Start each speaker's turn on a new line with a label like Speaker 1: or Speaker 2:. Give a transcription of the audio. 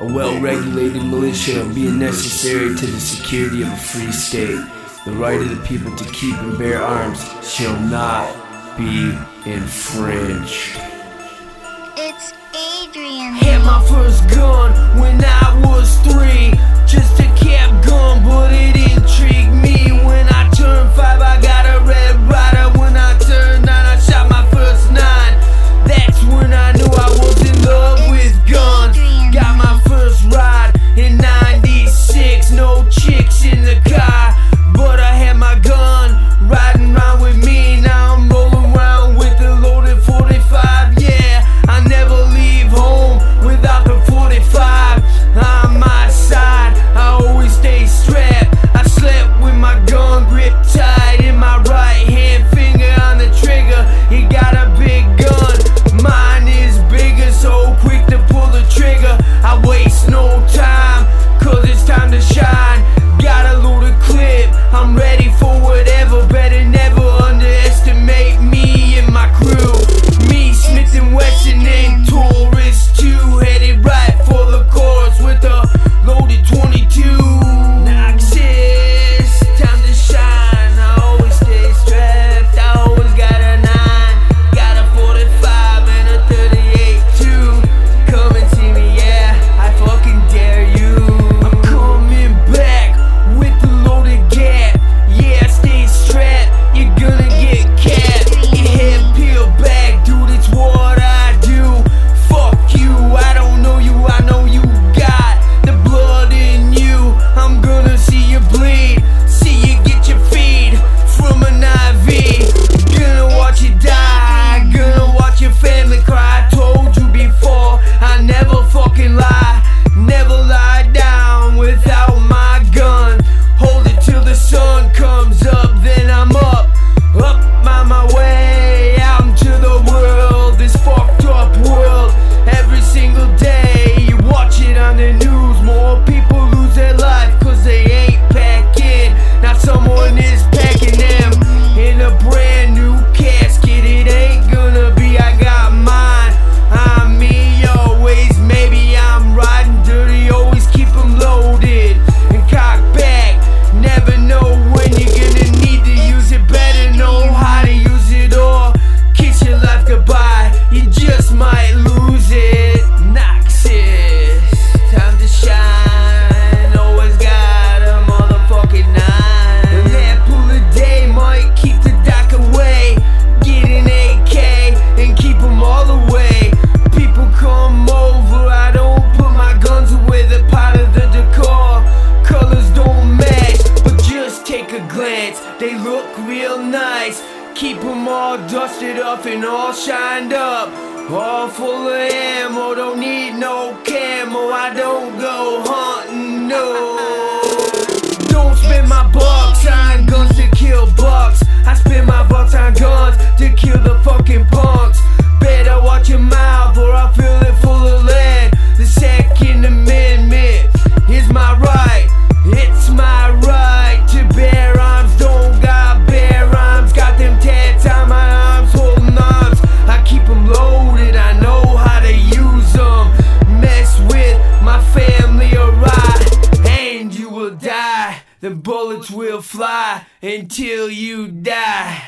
Speaker 1: A well regulated militia being necessary to the security of a free state. The right of the people to keep and bear arms shall not be infringed.
Speaker 2: It's Adrian.
Speaker 1: Had my first gun when I was lose it. Noxus, time to shine. Always got a motherfucking nine. Day might keep the away. Get an AK and all away. People come over, I don't put my guns away. They of the decor. Colors don't match, but just take a glance. They look real nice. Keep them all dusted off and all shined up. One full of ammo, don't need no camo. I don't go hunting. the bullets will fly until you die.